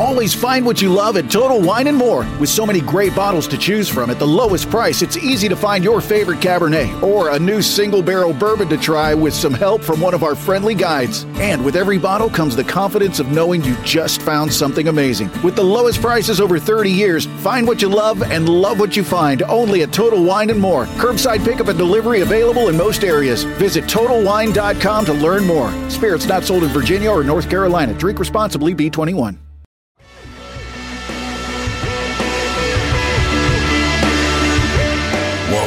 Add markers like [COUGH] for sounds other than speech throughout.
Always find what you love at Total Wine and More. With so many great bottles to choose from at the lowest price, it's easy to find your favorite Cabernet or a new single barrel bourbon to try with some help from one of our friendly guides. And with every bottle comes the confidence of knowing you just found something amazing. With the lowest prices over 30 years, find what you love and love what you find only at Total Wine and More. Curbside pickup and delivery available in most areas. Visit TotalWine.com to learn more. Spirits not sold in Virginia or North Carolina. Drink responsibly, B21.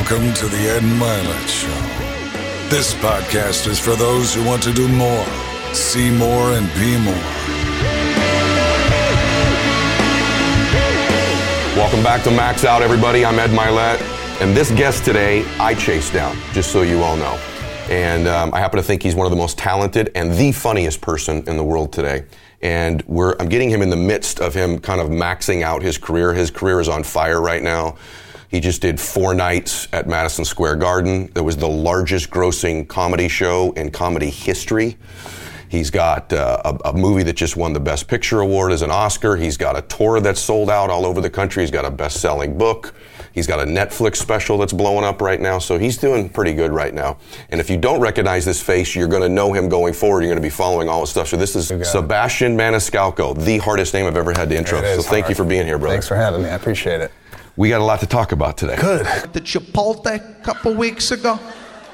Welcome to the Ed Mylett Show. This podcast is for those who want to do more, see more, and be more. Welcome back to Max Out, everybody. I'm Ed Mylett, and this guest today I chased down, just so you all know. And um, I happen to think he's one of the most talented and the funniest person in the world today. And I'm getting him in the midst of him kind of maxing out his career. His career is on fire right now. He just did four nights at Madison Square Garden. That was the largest grossing comedy show in comedy history. He's got uh, a, a, movie that just won the Best Picture award as an Oscar. He's got a tour that's sold out all over the country. He's got a best selling book. He's got a Netflix special that's blowing up right now. So he's doing pretty good right now. And if you don't recognize this face, you're going to know him going forward. You're going to be following all his stuff. So this is Sebastian Maniscalco, the hardest name I've ever had to intro. So thank hard. you for being here, brother. Thanks for having me. I appreciate it. We got a lot to talk about today. Good. The Chipotle a couple weeks ago.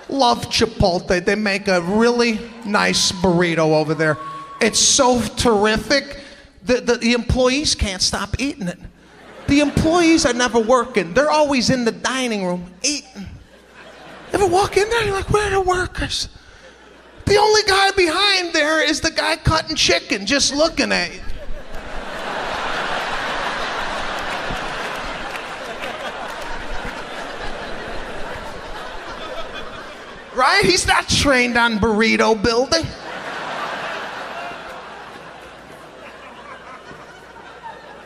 Love Chipotle. They make a really nice burrito over there. It's so terrific. The, the, the employees can't stop eating it. The employees are never working. They're always in the dining room eating. Ever walk in there? You're like, where are the workers? The only guy behind there is the guy cutting chicken, just looking at you. Right? He's not trained on burrito building.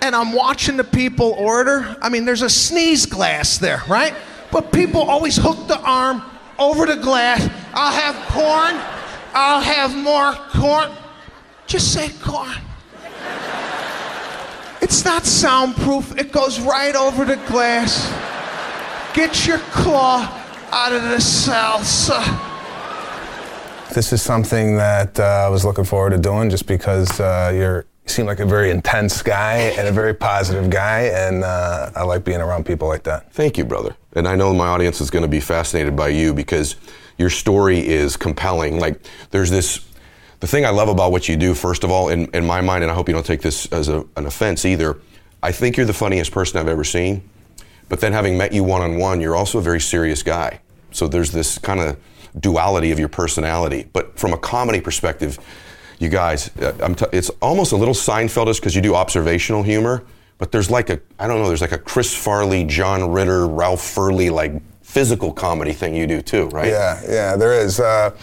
And I'm watching the people order. I mean, there's a sneeze glass there, right? But people always hook the arm over the glass. I'll have corn. I'll have more corn. Just say corn. It's not soundproof. It goes right over the glass. Get your claw out of the salsa. This is something that uh, I was looking forward to doing just because uh, you're, you seem like a very intense guy and a very positive guy, and uh, I like being around people like that. Thank you, brother. And I know my audience is going to be fascinated by you because your story is compelling. Like, there's this. The thing I love about what you do, first of all, in, in my mind, and I hope you don't take this as a, an offense either, I think you're the funniest person I've ever seen. But then having met you one on one, you're also a very serious guy. So there's this kind of duality of your personality. But from a comedy perspective, you guys, uh, t- it's almost a little Seinfeldish because you do observational humor. But there's like a, I don't know, there's like a Chris Farley, John Ritter, Ralph Furley, like physical comedy thing you do too, right? Yeah, yeah, there is. Uh,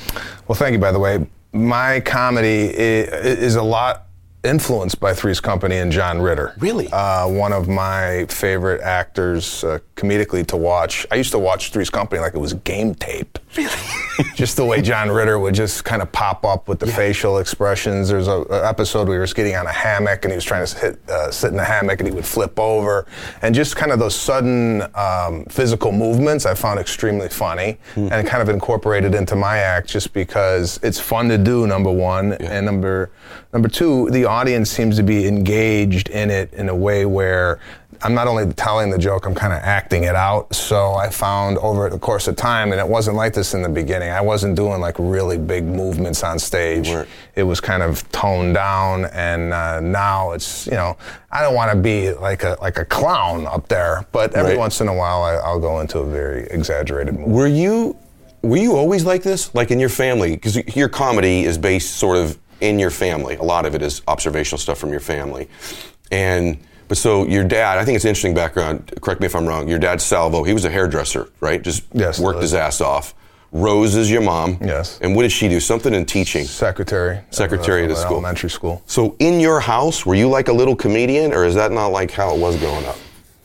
well, thank you, by the way. My comedy is, is a lot influenced by Three's Company and John Ritter. Really? Uh, one of my favorite actors uh, comedically to watch. I used to watch Three's Company like it was game tape. Really? [LAUGHS] just the way John Ritter would just kind of pop up with the yeah. facial expressions. There's a, a, episode where he was getting on a hammock and he was trying to hit, uh, sit in the hammock and he would flip over. And just kind of those sudden um, physical movements I found extremely funny mm. and kind of incorporated into my act just because it's fun to do, number one. Yeah. And number, number two, the audience seems to be engaged in it in a way where I'm not only telling the joke, I'm kind of acting it out. So I found over the course of time, and it wasn't like this in the beginning. I wasn't doing like really big movements on stage. It was kind of toned down, and uh, now it's you know I don't want to be like a like a clown up there, but every right. once in a while I, will go into a very exaggerated movement. Were you were you always like this, like in your family? Because your comedy is based sort of in your family. A lot of it is observational stuff from your family, and but so your dad, I think it's an interesting background. Correct me if I'm wrong. Your dad, Salvo. He was a hairdresser, right? Just yes, worked his ass off. Rose is your mom. Yes. And what did she do? Something in teaching. Secretary. Secretary of, of the uh, school. Elementary school. So in your house, were you like a little comedian, or is that not like how it was growing up?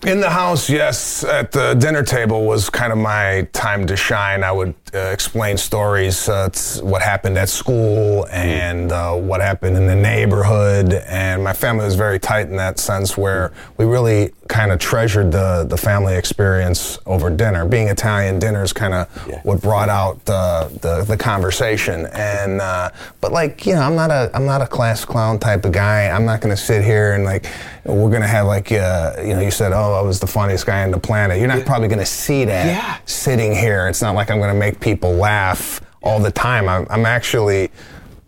In the house, yes. At the dinner table was kind of my time to shine. I would uh, explain stories, uh, what happened at school and uh, what happened in the neighborhood. And my family was very tight in that sense, where we really kind of treasured the the family experience over dinner. Being Italian, dinner is kind of Yeah. what brought out the, the the conversation. And uh, but like you know, I'm not a I'm not a class clown type of guy. I'm not going to sit here and like we're going to have like uh, you know you said oh I was the funniest guy on the planet. You're not probably going to see that Yeah. sitting here. It's not like I'm going to make people laugh all the time. I'm, I'm actually,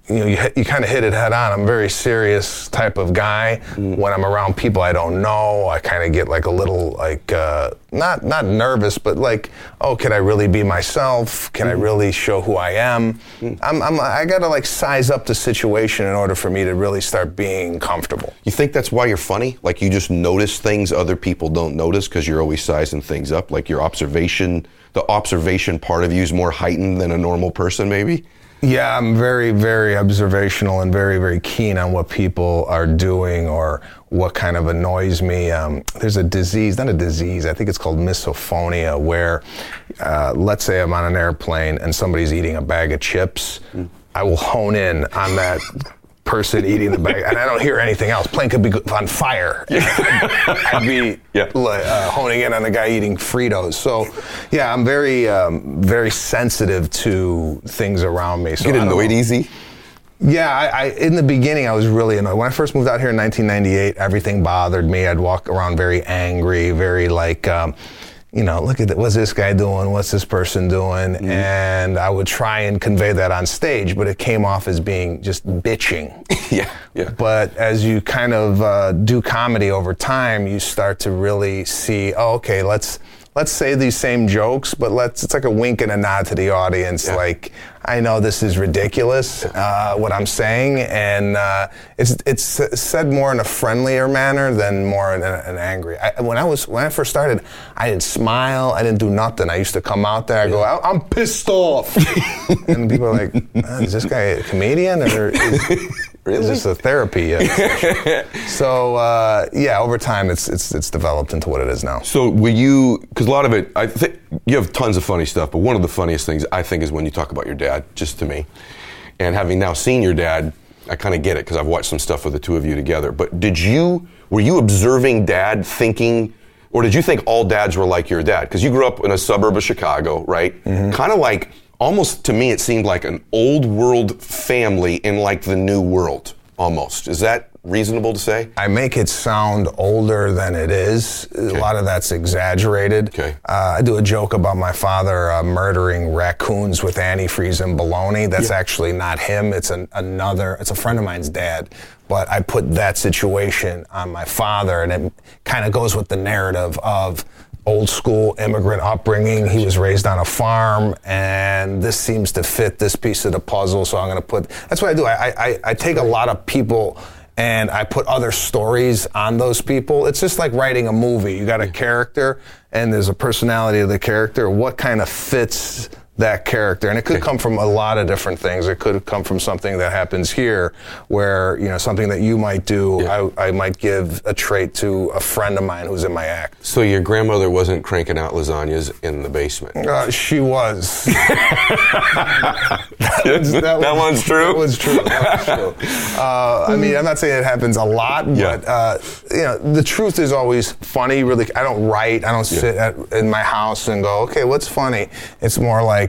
you know, you, you kind of hit it head on. I'm a very serious type of guy. Mm. When I'm around people I don't know, I kind of get like a little like uh, not not nervous, but like, oh, can I really be myself? Can I mm. really show who I am? Mm. I'm, I'm I gotta like size up the situation in order for me to really start being comfortable. You think that's why you're funny? Like you just notice things other people don't notice because you're always sizing things up. Like your observation, the observation part of you is more heightened than a normal person, maybe. Yeah, I'm very, very observational and very, very keen on what people are doing or what kind of annoys me. Um, there's a disease, not a disease, I think it's called misophonia, where uh, let's say I'm on an airplane and somebody's eating a bag of chips. I will hone in on that person eating the bag, and I don't hear anything else. Plane could be on fire. [LAUGHS] I'd be Yeah. uh, honing in on the guy eating Fritos. So, yeah, I'm very, um, very sensitive to things around me. So Get annoyed easy. Yeah, I, I, in the beginning, I was really annoyed. When I first moved out here in 1998, everything bothered me. I'd walk around very angry, very like, um, you know, look at that. What's this guy doing? What's this person doing? And I would try and convey that on stage, but it came off as being just bitching. [LAUGHS] Yeah, yeah. But as you kind of uh, do comedy over time, you start to really see, oh, okay, let's let's say these same jokes, but let's it's like a wink and a nod to the audience. Yeah. Like, I know this is ridiculous, uh, what I'm saying, and uh, it's it's said more in a friendlier manner than more in a- an angry. I, when I was when I first started, I didn't smile, I didn't do nothing. I used to come out there, I go, "I- I'm pissed off, [LAUGHS] and people are like, "Uh, is this guy a comedian or is, is just a therapy? session?" [LAUGHS] so uh, yeah, over time, it's it's it's developed into what it is now. So were you? Because a lot of it, I think you have tons of funny stuff, but one of the funniest things I think is when you talk about your dad. Just to me, and having now seen your dad, I kind of get it because I've watched some stuff with the two of you together. But did you? Were you observing dad, thinking, or did you think all dads were like your dad? Because you grew up in a suburb of Chicago, right? Kind of like. Almost to me, it seemed like an old world family in like the new world. Almost. Is that reasonable to say? I make it sound older than it is. A lot of that's exaggerated. Okay. Uh, I do a joke about my father uh, murdering raccoons with antifreeze and bologna. That's actually not him. It's an, another. It's a friend of mine's dad. But I put that situation on my father, and it kind of goes with the narrative of old school immigrant upbringing. He was raised on a farm, and this seems to fit this piece of the puzzle. So I'm going to put. That's what I do. I, I, I take a lot of people and I put other stories on those people. It's just like writing a movie. You got a character, and there's a personality of the character. What kind of fits that character? And it could come from a lot of different things. It could come from something that happens here, where you know something that you might do. I, I might give a trait to a friend of mine who's in my act. So your grandmother wasn't cranking out lasagnas in the basement. Uh, she was. [LAUGHS] that, one's true. That was true. That was true. Uh, I mean, I'm not saying it happens a lot, Yeah. but uh, you know, the truth is always funny. Really, I don't write. I don't sit at, in my house and go, okay, what's funny? It's more like.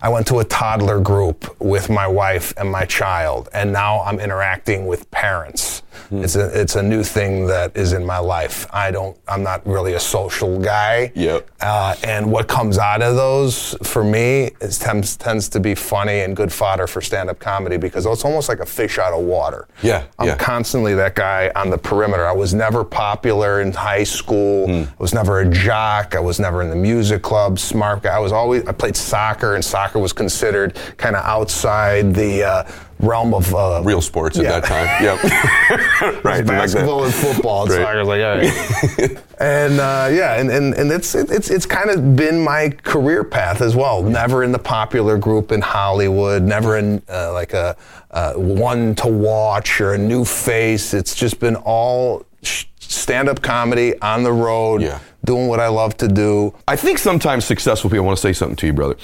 I went to a toddler group with my wife and my child, and now I'm interacting with parents. Hmm. It's a it's a new thing that is in my life. I don't. I'm not really a social guy. Yep. Uh, and what comes out of those for me is tends tends to be funny and good fodder for stand-up comedy because it's almost like a fish out of water. Yeah, I'm yeah. constantly that guy on the perimeter. I was never popular in high school. I was never a jock. I was never in the music club. Smart guy. I was always. I played soccer, and soccer was considered kind of outside the uh, realm of uh, Real sports at Yeah. that time. Yep. [LAUGHS] [LAUGHS] right. like that. and football. And Right. soccer was like, all right. [LAUGHS] and uh, yeah, and, and, and it's it's it's kind of been my career path as well. Never in the popular group in Hollywood. Never in uh, like a uh, one to watch or a new face. It's just been all sh- stand-up comedy on the road, Yeah. doing what I love to do. I think sometimes successful people I want to say something to you, brother.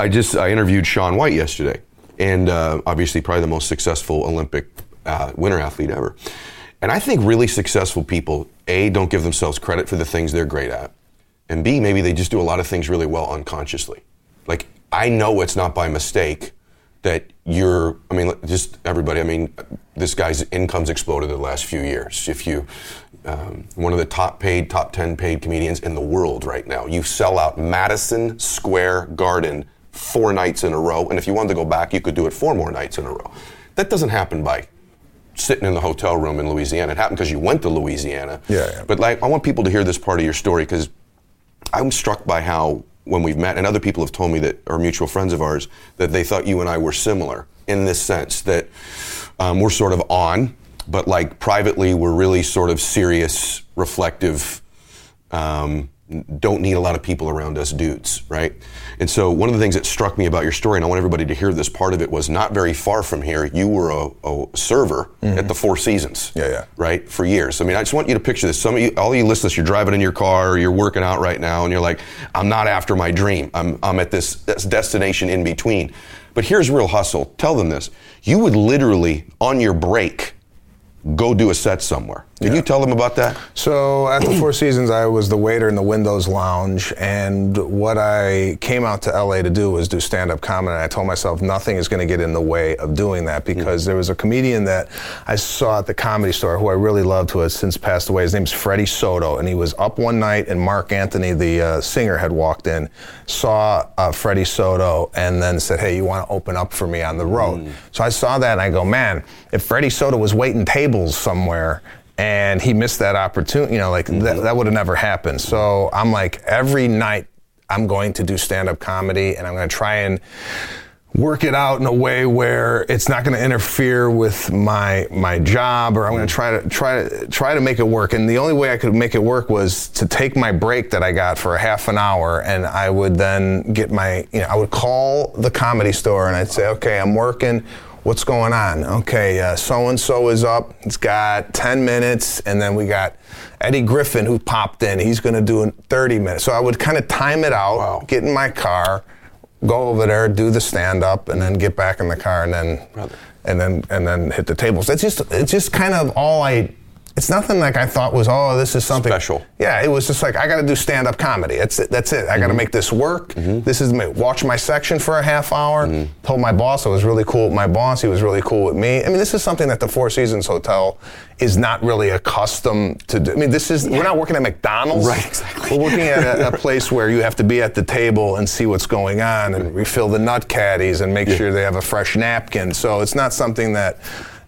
I just I interviewed Shaun White yesterday, and uh, obviously probably the most successful Olympic uh, winter athlete ever. And I think really successful people, a don't give themselves credit for the things they're great at, and b maybe they just do a lot of things really well unconsciously. Like I know it's not by mistake that you're. I mean, just everybody. I mean, this guy's income's exploded the last few years. If you um, one of the top paid, top 10 paid comedians in the world right now. You sell out Madison Square Garden four nights in a row, and if you wanted to go back, you could do it four more nights in a row. That doesn't happen by sitting in the hotel room in Louisiana. It happened because you went to Louisiana. Yeah, yeah. But like, I want people to hear this part of your story because I'm struck by how when we've met, and other people have told me that are mutual friends of ours, that they thought you and I were similar in this sense that um, we're sort of on, but like privately, we're really sort of serious, reflective. Um, don't need a lot of people around us dudes, right? And so one of the things that struck me about your story, and I want everybody to hear this part of it, was not very far from here. You were a, a server at the Four Seasons, Yeah, yeah. right, for years. I mean, I just want you to picture this. Some of you, all you listeners, you're driving in your car, or you're working out right now, and you're like, "I'm not after my dream. I'm, I'm at this, this destination in between." But here's real hustle. Tell them this: you would literally, on your break, go do a set somewhere. Can you tell them about that? So at the Four Seasons, I was the waiter in the Windows Lounge, and what I came out to LA to do was do stand-up comedy. And I told myself nothing is going to get in the way of doing that because there was a comedian that I saw at the Comedy Store who I really loved, who has since passed away. His name's Freddie Soto, and he was up one night, and Marc Anthony, the uh, singer, had walked in, saw uh, Freddie Soto, and then said, "Hey, you want to open up for me on the road?" So I saw that, and I go, "Man, if Freddie Soto was waiting tables somewhere." And he missed that opportunity. You know, like that, mm-hmm. that would have never happened. So I'm like, every night I'm going to do stand up comedy and I'm going to try and work it out in a way where it's not going to interfere with my my job or I'm going to try to try to try to make it work and the only way I could make it work was to take my break that I got for a half an hour and I would then get my you know I would call the comedy store and I'd say okay I'm working what's going on? Okay, so and so is up. It's got 10 minutes, and then we got Eddie Griffin who popped in. He's going to do 30 minutes. So I would kind of time it out, Wow. get in my car, go over there, do the stand up, and then get back in the car, and then and then and then hit the tables. That's just it's just kind of all I. It's nothing like I thought was oh this is something Special. Yeah, it was just like I got to do stand up comedy. That's it. That's it. I got to mm-hmm. make this work. Mm-hmm. This is my, watch my section for a half hour. Mm-hmm. Told my boss I was really cool with my boss. He was really cool with me. I mean, this is something that the Four Seasons Hotel is not really accustomed to. do. I mean, this is we're not working at McDonald's. Right, exactly. We're working at a, a [LAUGHS] place where you have to be at the table and see what's going on and refill the nut caddies and make sure they have a fresh napkin. So it's not something that.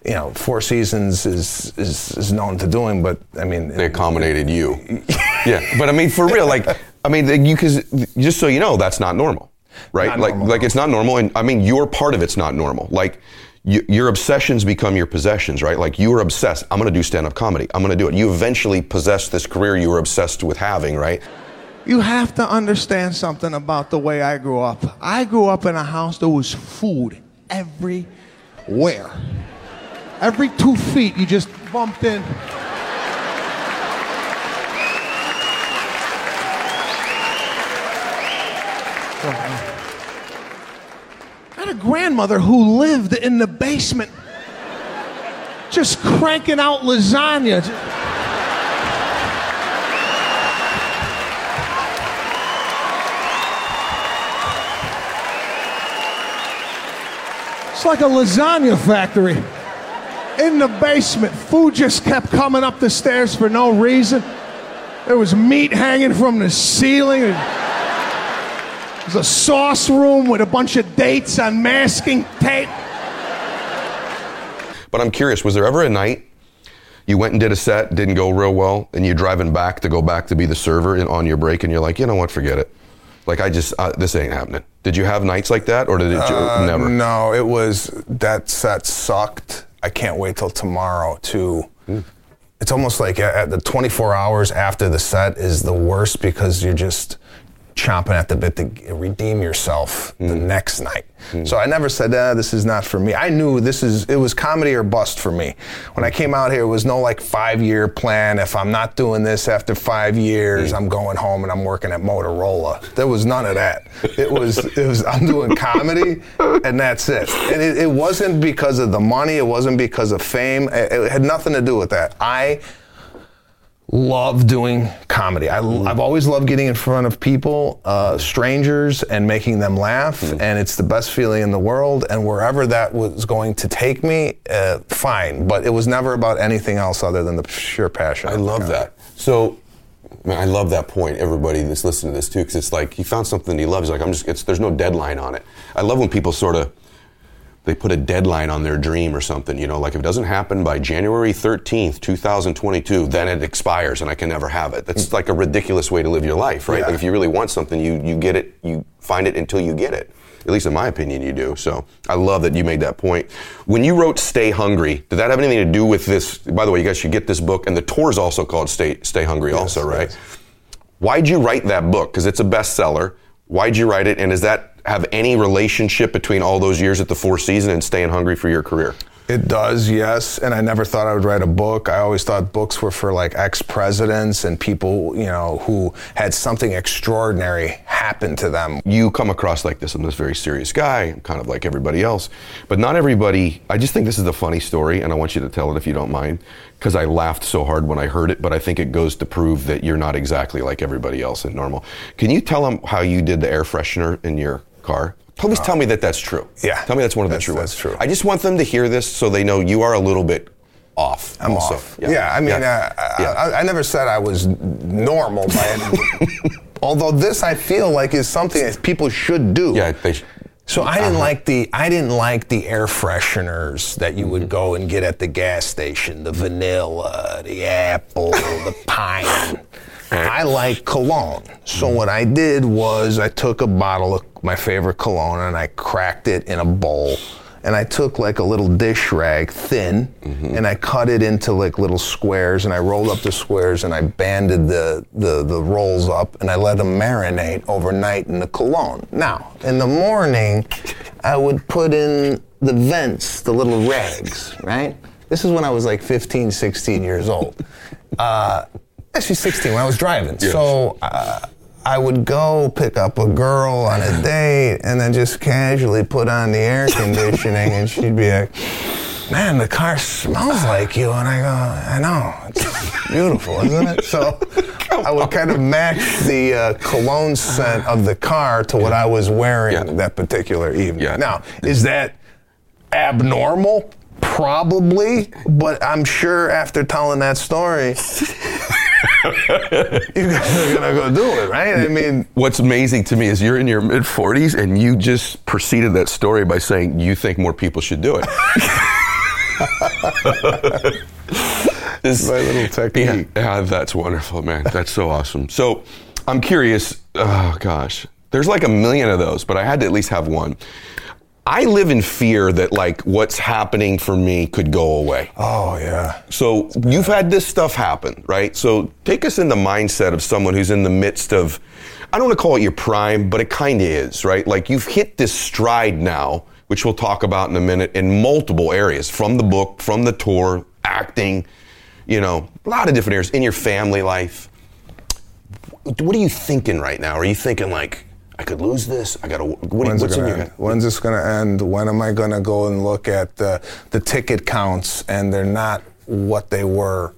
You know, Four Seasons is, is is known to doing, but I mean, They accommodated you. [LAUGHS] yeah, but I mean, for real, like, I mean, you because just so you know, that's not normal, right? Not like, normal, like no. it's not normal, and I mean, your part of it's not normal. Like, you, your obsessions become your possessions, right? Like, you were obsessed. I'm going to do stand-up comedy. I'm going to do it. You eventually possess this career you were obsessed with having, right? You have to understand something about the way I grew up. I grew up in a house that was food everywhere. Every two feet, you just bumped in. I had a grandmother who lived in the basement, just cranking out lasagna. It's like a lasagna factory in the basement. Food just kept coming up the stairs for no reason. There was meat hanging from the ceiling. There's a sauce room with a bunch of dates on masking tape. But I'm curious, was there ever a night you went and did a set, didn't go real well, and you're driving back to go back to be the server in, on your break, and you're like, you know what, forget it. Like I just, uh, this ain't happening. Did you have nights like that, or did it Uh, never? No, it was that set sucked. I can't wait till tomorrow to. It's almost like at the 24 hours after the set is the worst because you're just chomping at the bit to redeem yourself the Mm. next night. So I never said, ah, this is not for me. I knew this is, it was comedy or bust for me. When I came out here, it was no like five year plan. If I'm not doing this after five Mm. years, I'm going home and I'm working at Motorola. There was none of that. It was, it was, I'm doing comedy and that's it. And it, it wasn't because of the money. It wasn't because of fame. It, it had nothing to do with that. I, love doing comedy. I, have always loved getting in front of people, uh, strangers, and making them laugh. And it's the best feeling in the world. And wherever that was going to take me, uh, fine. But it was never about anything else other than the sheer passion. I love that. So, man, I love that point. Everybody that's listening to this too, because it's like he found something he loves. Like I'm just, it's, there's no deadline on it. I love when people sort of they put a deadline on their dream or something. You know, like if it doesn't happen by January 13th, 2022, then it expires and I can never have it. That's like a ridiculous way to live your life, right? Yeah. Like if you really want something, you you get it, you find it until you get it. At least in my opinion, you do. So I love that you made that point. When you wrote "Stay Hungry," did that have anything to do with this? By the way, you guys should get this book, and the tour is also called "Stay Stay Hungry," also, right? Why'd you write that book? Because it's a bestseller. Why'd you write it? And does that have any relationship between all those years at the Four Seasons and staying hungry for your career? It does, yes. And I never thought I would write a book. I always thought books were for like ex presidents and people, you know, who had something extraordinary happen to them. You come across like this. I'm this very serious guy, kind of like everybody else. But not everybody, I just think this is a funny story, and I want you to tell it if you don't mind, because I laughed so hard when I heard it, but I think it goes to prove that you're not exactly like everybody else and normal. Can you tell them how you did the air freshener in your car? Please tell me that that's true. Yeah. Tell me that's one of the That's- true that's ones. true. I just want them to hear this so they know you are a little bit off. I'm also. off. Yeah, I mean, Yeah. Uh, Yeah. I, I never said I was normal by any. [LAUGHS] Although this, I feel like is something that people should do. Yeah, they sh- So I didn't Uh-huh. like the I didn't like the air fresheners that you Mm-hmm. would go and get at the gas station, the vanilla, the apple, the pine. [LAUGHS] I like cologne. So Mm-hmm. what I did was I took a bottle of my favorite cologne and I cracked it in a bowl. And I took like a little dish rag, thin, Mm-hmm. and I cut it into like little squares and I rolled up the squares and I banded the, the, the rolls up and I let them marinate overnight in the cologne. Now, in the morning, I would put in the vents, the little rags, right? This is when I was like 15, 16 years old. Uh, actually, 16 when I was driving. So uh, I would go pick up a girl on a date and then just casually put on the air [LAUGHS] conditioning and she'd be like, man, the car smells like you. And I go, I know. It's beautiful, isn't it? So I would kind of match the uh, cologne scent of the car to what I was wearing Yeah. that particular evening. Yeah. Now, is that abnormal? Probably, but I'm sure after telling that story, [LAUGHS] you guys are gonna go do it, right? I mean, What's amazing to me is you're in your mid 40s and you just preceded that story by saying you think more people should do it. [LAUGHS] This- my little technique. Yeah, yeah, that's wonderful, man. That's so awesome. So I'm curious. Oh gosh, there's like a million of those, but I had to at least have one. I live in fear that like what's happening for me could go away. Oh yeah. So you've had this stuff happen, right? So take us in the mindset of someone who's in the midst of, I don't want to call it your prime, but it kind of is, right? Like you've hit this stride now, which we'll talk about in a minute, in multiple areas from the book, from the tour, acting, you know, a lot of different areas in your family life. What are you thinking right now? Are you thinking like, I could lose this? I got to, what, When's what's in your head? When's this gonna end? When am I gonna go and look at the the ticket counts and they're not what they were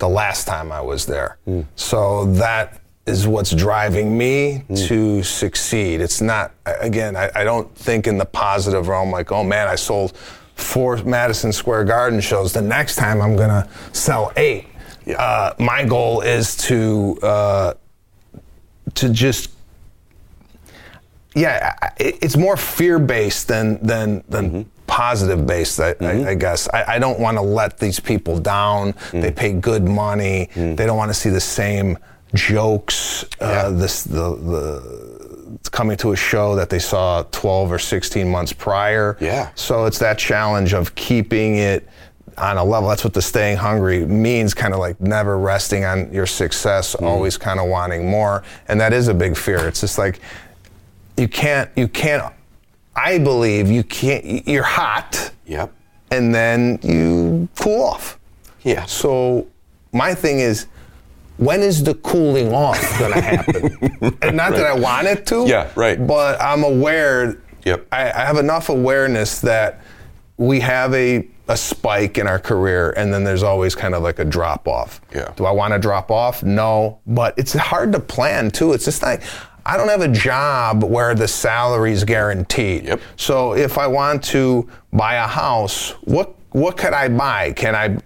the last time I was there? Hmm. So that is what's driving me Hmm. to succeed. It's not again. I, I don't think in the positive realm like, oh man, I sold four Madison Square Garden shows. The next time I'm gonna sell eight. Uh, my goal is to uh, to just yeah, it's more fear based than than than positive based. I, I, I guess I, I don't want to let these people down. They pay good money. They don't want to see the same jokes. Uh, this the the coming to a show that they saw 12 or 16 months prior. Yeah. So it's that challenge of keeping it on a level. That's what the staying hungry means, kind of like never resting on your success, Mm-hmm. always kind of wanting more. And that is a big fear. It's just like you can't, you can't, I believe you can't, you're hot Yep. and then you cool off. Yeah. So my thing is, when is the cooling off going to happen? [LAUGHS] and not that I want it to. Yeah, right. But I'm aware. Yep. I, I have enough awareness that we have a a spike in our career, and then there's always kind of like a drop off. Yeah. Do I want to drop off? No. But it's hard to plan too. It's just like. I don't have a job where the salary's guaranteed. Yep. So if I want to buy a house, what what could I buy? Can I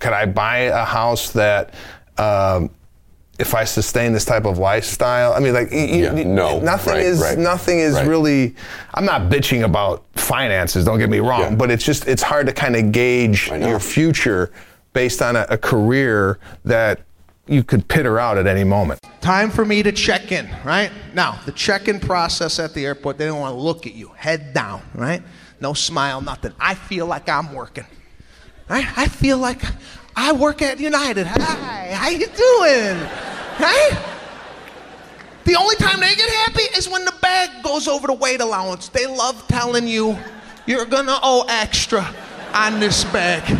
could I buy a house that um, if I sustain this type of lifestyle? I mean, like Yeah, y- no, nothing right, is right, nothing is right. really. I'm not bitching about finances. Don't get me wrong, Yeah. but it's just it's hard to kind of gauge your future based on a, a career that you could pitter out at any moment. Time for me to check in, right? Now, the check in process at the airport, they don't want to look at you, head down, right? No smile, nothing. I feel like I'm working. Right? I feel like I work at United. Hi, how you doing? Right? The only time they get happy is when the bag goes over the weight allowance. They love telling you you're gonna owe extra on this bag.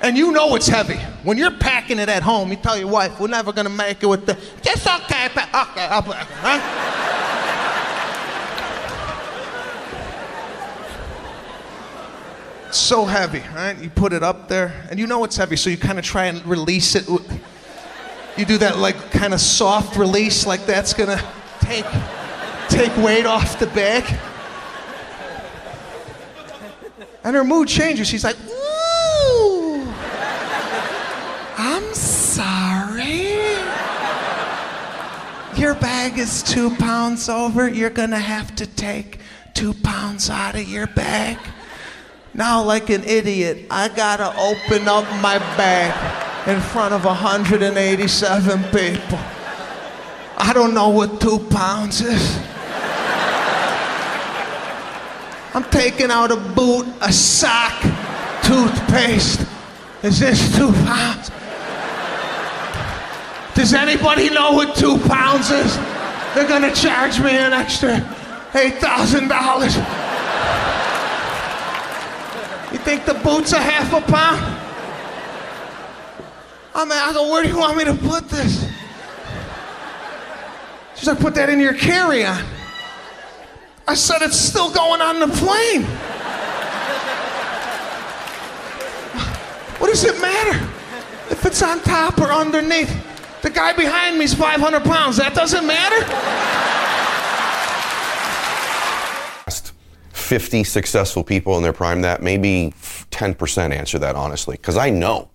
And you know it's heavy. When you're packing it at home, you tell your wife, we're never gonna make it with the, just okay, pa- okay, I'll pack it, huh? So heavy, right? You put it up there, and you know it's heavy, so you kind of try and release it. You do that like kind of soft release, like that's gonna take take weight off the bag. And her mood changes. She's like, I'm sorry. Your bag is two pounds over. You're gonna have to take two pounds out of your bag. Now, like an idiot, I gotta open up my bag in front of 187 people. I don't know what two pounds is. I'm taking out a boot, a sock, toothpaste. Is this two pounds? Does anybody know what two pounds is? They're gonna charge me an extra $8,000. You think the boot's are half a pound? Oh, I mean, I go, where do you want me to put this? She's like, put that in your carry-on. I said, it's still going on the plane. What does it matter if it's on top or underneath? The guy behind me's 500 pounds. That doesn't matter? 50 successful people in their prime that maybe 10% answer that honestly because i know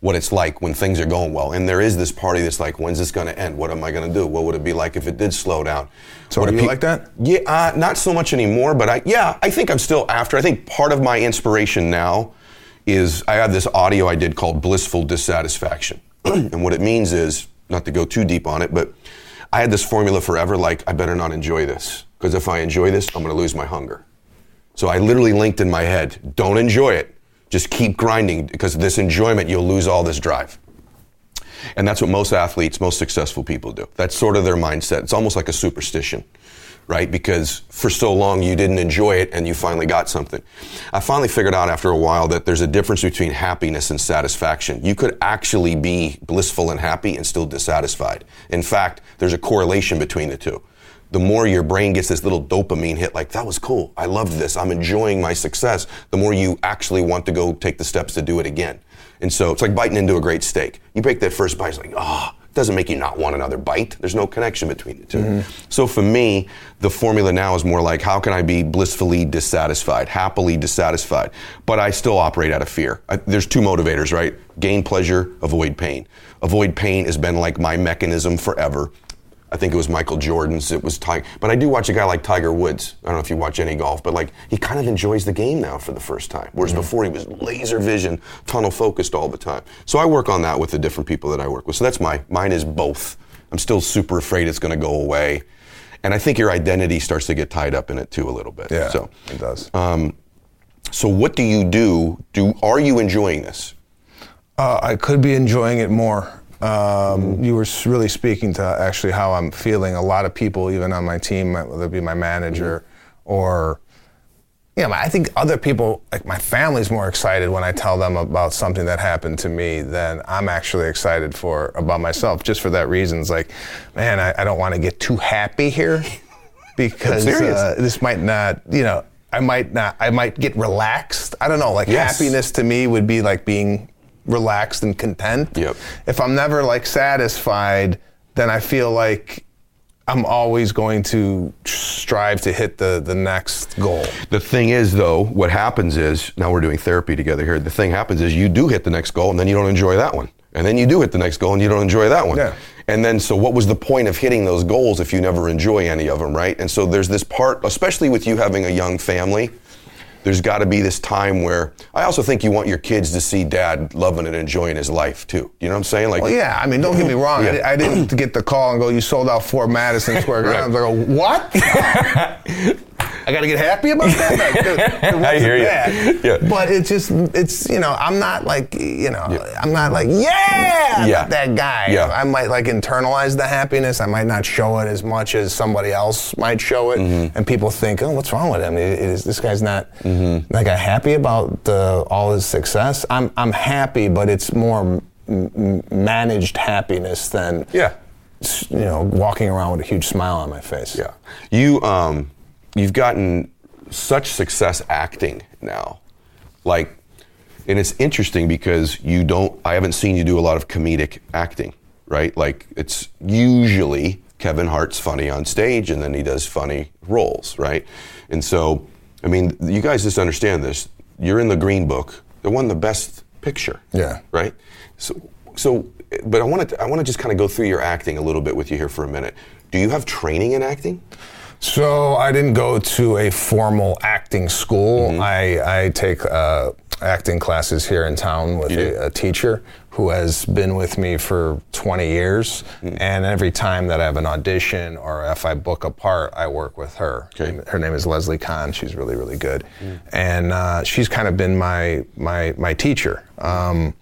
what it's like when things are going well and there is this party that's like when's this going to end what am i going to do what would it be like if it did slow down So What are do you pe- like that? yeah uh, not so much anymore but i yeah i think i'm still after i think part of my inspiration now is i have this audio i did called blissful dissatisfaction [CLEARS THROAT] and what it means is not to go too deep on it but i had this formula forever like i better not enjoy this because if i enjoy this i'm going to lose my hunger so I literally linked in my head, don't enjoy it. Just keep grinding because this enjoyment, you'll lose all this drive. And that's what most athletes, most successful people do. That's sort of their mindset. It's almost like a superstition, right? Because for so long you didn't enjoy it and you finally got something. I finally figured out after a while that there's a difference between happiness and satisfaction. You could actually be blissful and happy and still dissatisfied. In fact, there's a correlation between the two the more your brain gets this little dopamine hit, like, that was cool. I loved this. I'm enjoying my success. The more you actually want to go take the steps to do it again. And so it's like biting into a great steak. You break that first bite, it's like, oh, it doesn't make you not want another bite. There's no connection between the 2 So for me, the formula now is more like, how can I be blissfully dissatisfied, happily dissatisfied? But I still operate out of fear. I, there's two motivators, right? Gain pleasure, avoid pain. Avoid pain has been like my mechanism forever. I think it was Michael Jordan's. It was Tiger. But I do watch a guy like Tiger Woods. I don't know if you watch any golf, but like he kind of enjoys the game now for the first time. Whereas before he was laser vision, tunnel focused all the time. So I work on that with the different people that I work with. So that's my mine is both. I'm still super afraid it's going to go away, and I think your identity starts to get tied up in it too a little bit. Yeah, So it does. So what do you do? Do are you enjoying this? Uh, I could be enjoying it more. Um, you were really speaking to actually how I'm feeling. A lot of people, even on my team, whether it be my manager or yeah, I think other people, like my family's more excited when I tell them about something that happened to me than I'm actually excited for about myself. Just for that reason, it's like, man, I, I don't want to get too happy here [LAUGHS] because uh, this might not, you know, I might not, I might get relaxed. I don't know, like Yes. happiness to me would be like being relaxed and content. Yep. If I'm never like satisfied, then I feel like I'm always going to strive to hit the, the next goal. The thing is, though, what happens is now we're doing therapy together here. The thing happens is you do hit the next goal, and then you don't enjoy that one, and then you do hit the next goal, and you don't enjoy that one. Yeah. And then, so what was the point of hitting those goals if you never enjoy any of them, right? And so there's this part, especially with you having a young family. There's got to be this time where I also think you want your kids to see dad loving and enjoying his life too. You know what I'm saying? Like, Well, yeah, I mean, don't get me wrong. Yeah. I, I didn't get the call and go, you sold out Fort Madison Square Garden. I was like, what? [LAUGHS] [LAUGHS] I got to get happy about that? [LAUGHS] It I hear you. Yeah. But it's just, it's, you know, I'm not like, you know, I'm not like, yeah, Yeah. that guy. Yeah. I might like internalize the happiness. I might not show it as much as somebody else might show it. Mm-hmm. And people think, oh, what's wrong with him? Is, this guy's not Mm-hmm. like happy about uh, all his success. I'm, I'm happy, but it's more m- managed happiness than Yeah. you know walking around with a huge smile on my face. Yeah. You um you've gotten such success acting now. Like and it's interesting because you don't I haven't seen you do a lot of comedic acting, right? Like it's usually Kevin Hart's funny on stage and then he does funny roles, right? And so I mean, you guys just understand this. You're in the Green Book. They won the best picture. Yeah. Right? So so but I want to I want to just kind of go through your acting a little bit with you here for a minute. Do you have training in acting? So I didn't go to a formal acting school. Mm-hmm. I, I take uh, acting classes here in town with a, a teacher who has been with me for 20 years. Mm. And every time that I have an audition or if I book a part, I work with her. Okay. Her name is Leslie Kahn. She's really, really good. And uh, she's kind of been my, my, my teacher. Um,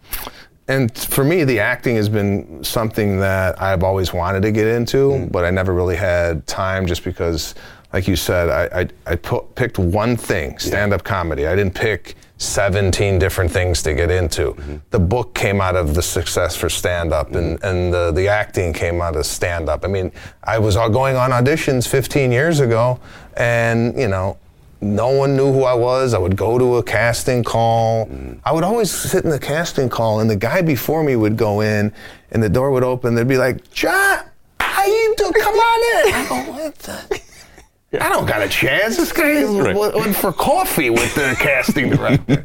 and for me, the acting has been something that I've always wanted to get into, mm. but I never really had time just because, like you said, I, I, I pu- picked one thing stand up comedy. I didn't pick 17 different things to get into. Mm-hmm. The book came out of the success for stand up, and, mm. and the, the acting came out of stand up. I mean, I was going on auditions 15 years ago, and, you know, no one knew who I was. I would go to a casting call. Mm. I would always sit in the casting call, and the guy before me would go in, and the door would open. They'd be like, "John, how you doing? Come on in." I go, "What the?" I don't got a chance. This guy Right. went, for coffee with the [LAUGHS] casting director.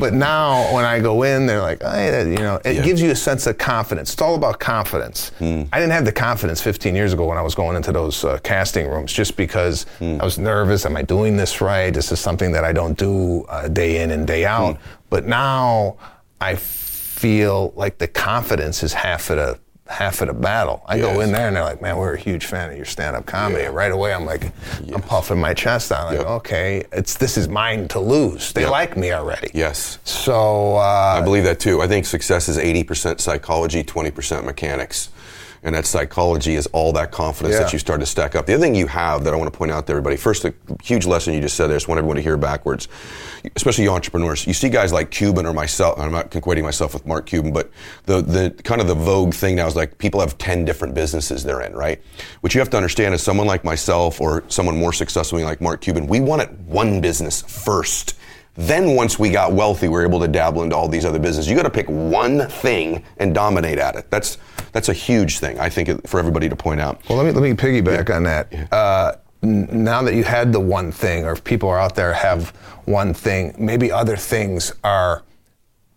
but now, when I go in, they're like, "Hey, you know, it Yeah. gives you a sense of confidence. It's all about confidence. I didn't have the confidence 15 years ago when I was going into those uh, casting rooms, just because I was nervous. Am I doing this right? This is something that I don't do uh, day in and day out. But now, I feel like the confidence is half of the half of the battle. I go in there and they're like, "Man, we're a huge fan of your stand-up comedy." Yeah. Right away, I'm like, I'm puffing my chest out. Like, Yep. okay, it's this is mine to lose. They Yep. like me already. Yes. So uh, I believe that too. I think success is 80% psychology, 20% mechanics. And that psychology is all that confidence Yeah. that you start to stack up. The other thing you have that I want to point out to everybody first, a huge lesson you just said there. I just want everyone to hear backwards, especially you entrepreneurs. You see guys like Cuban or myself, I'm not equating myself with Mark Cuban, but the, the kind of the vogue thing now is like people have 10 different businesses they're in, right? What you have to understand is someone like myself or someone more successful like Mark Cuban, we wanted one business first. Then once we got wealthy, we were able to dabble into all these other businesses. You got to pick one thing and dominate at it. That's that's a huge thing, I think, for everybody to point out. Well, let me let me piggyback on that. Uh, n- now that you had the one thing, or if people are out there have one thing, maybe other things are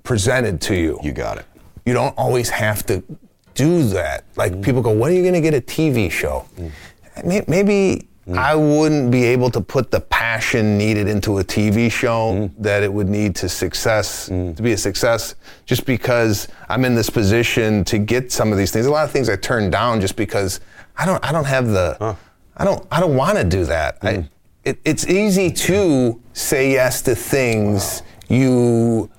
presented to you. You got it. You don't always have to do that. Like people go, "When are you going to get a TV show?" May- Maybe Mm. I wouldn't be able to put the passion needed into a TV show mm. that it would need to success mm. to be a success, just because I'm in this position to get some of these things. A lot of things I turn down just because I don't I don't have the I don't I don't want to do that. I it, it's easy to say yes to things you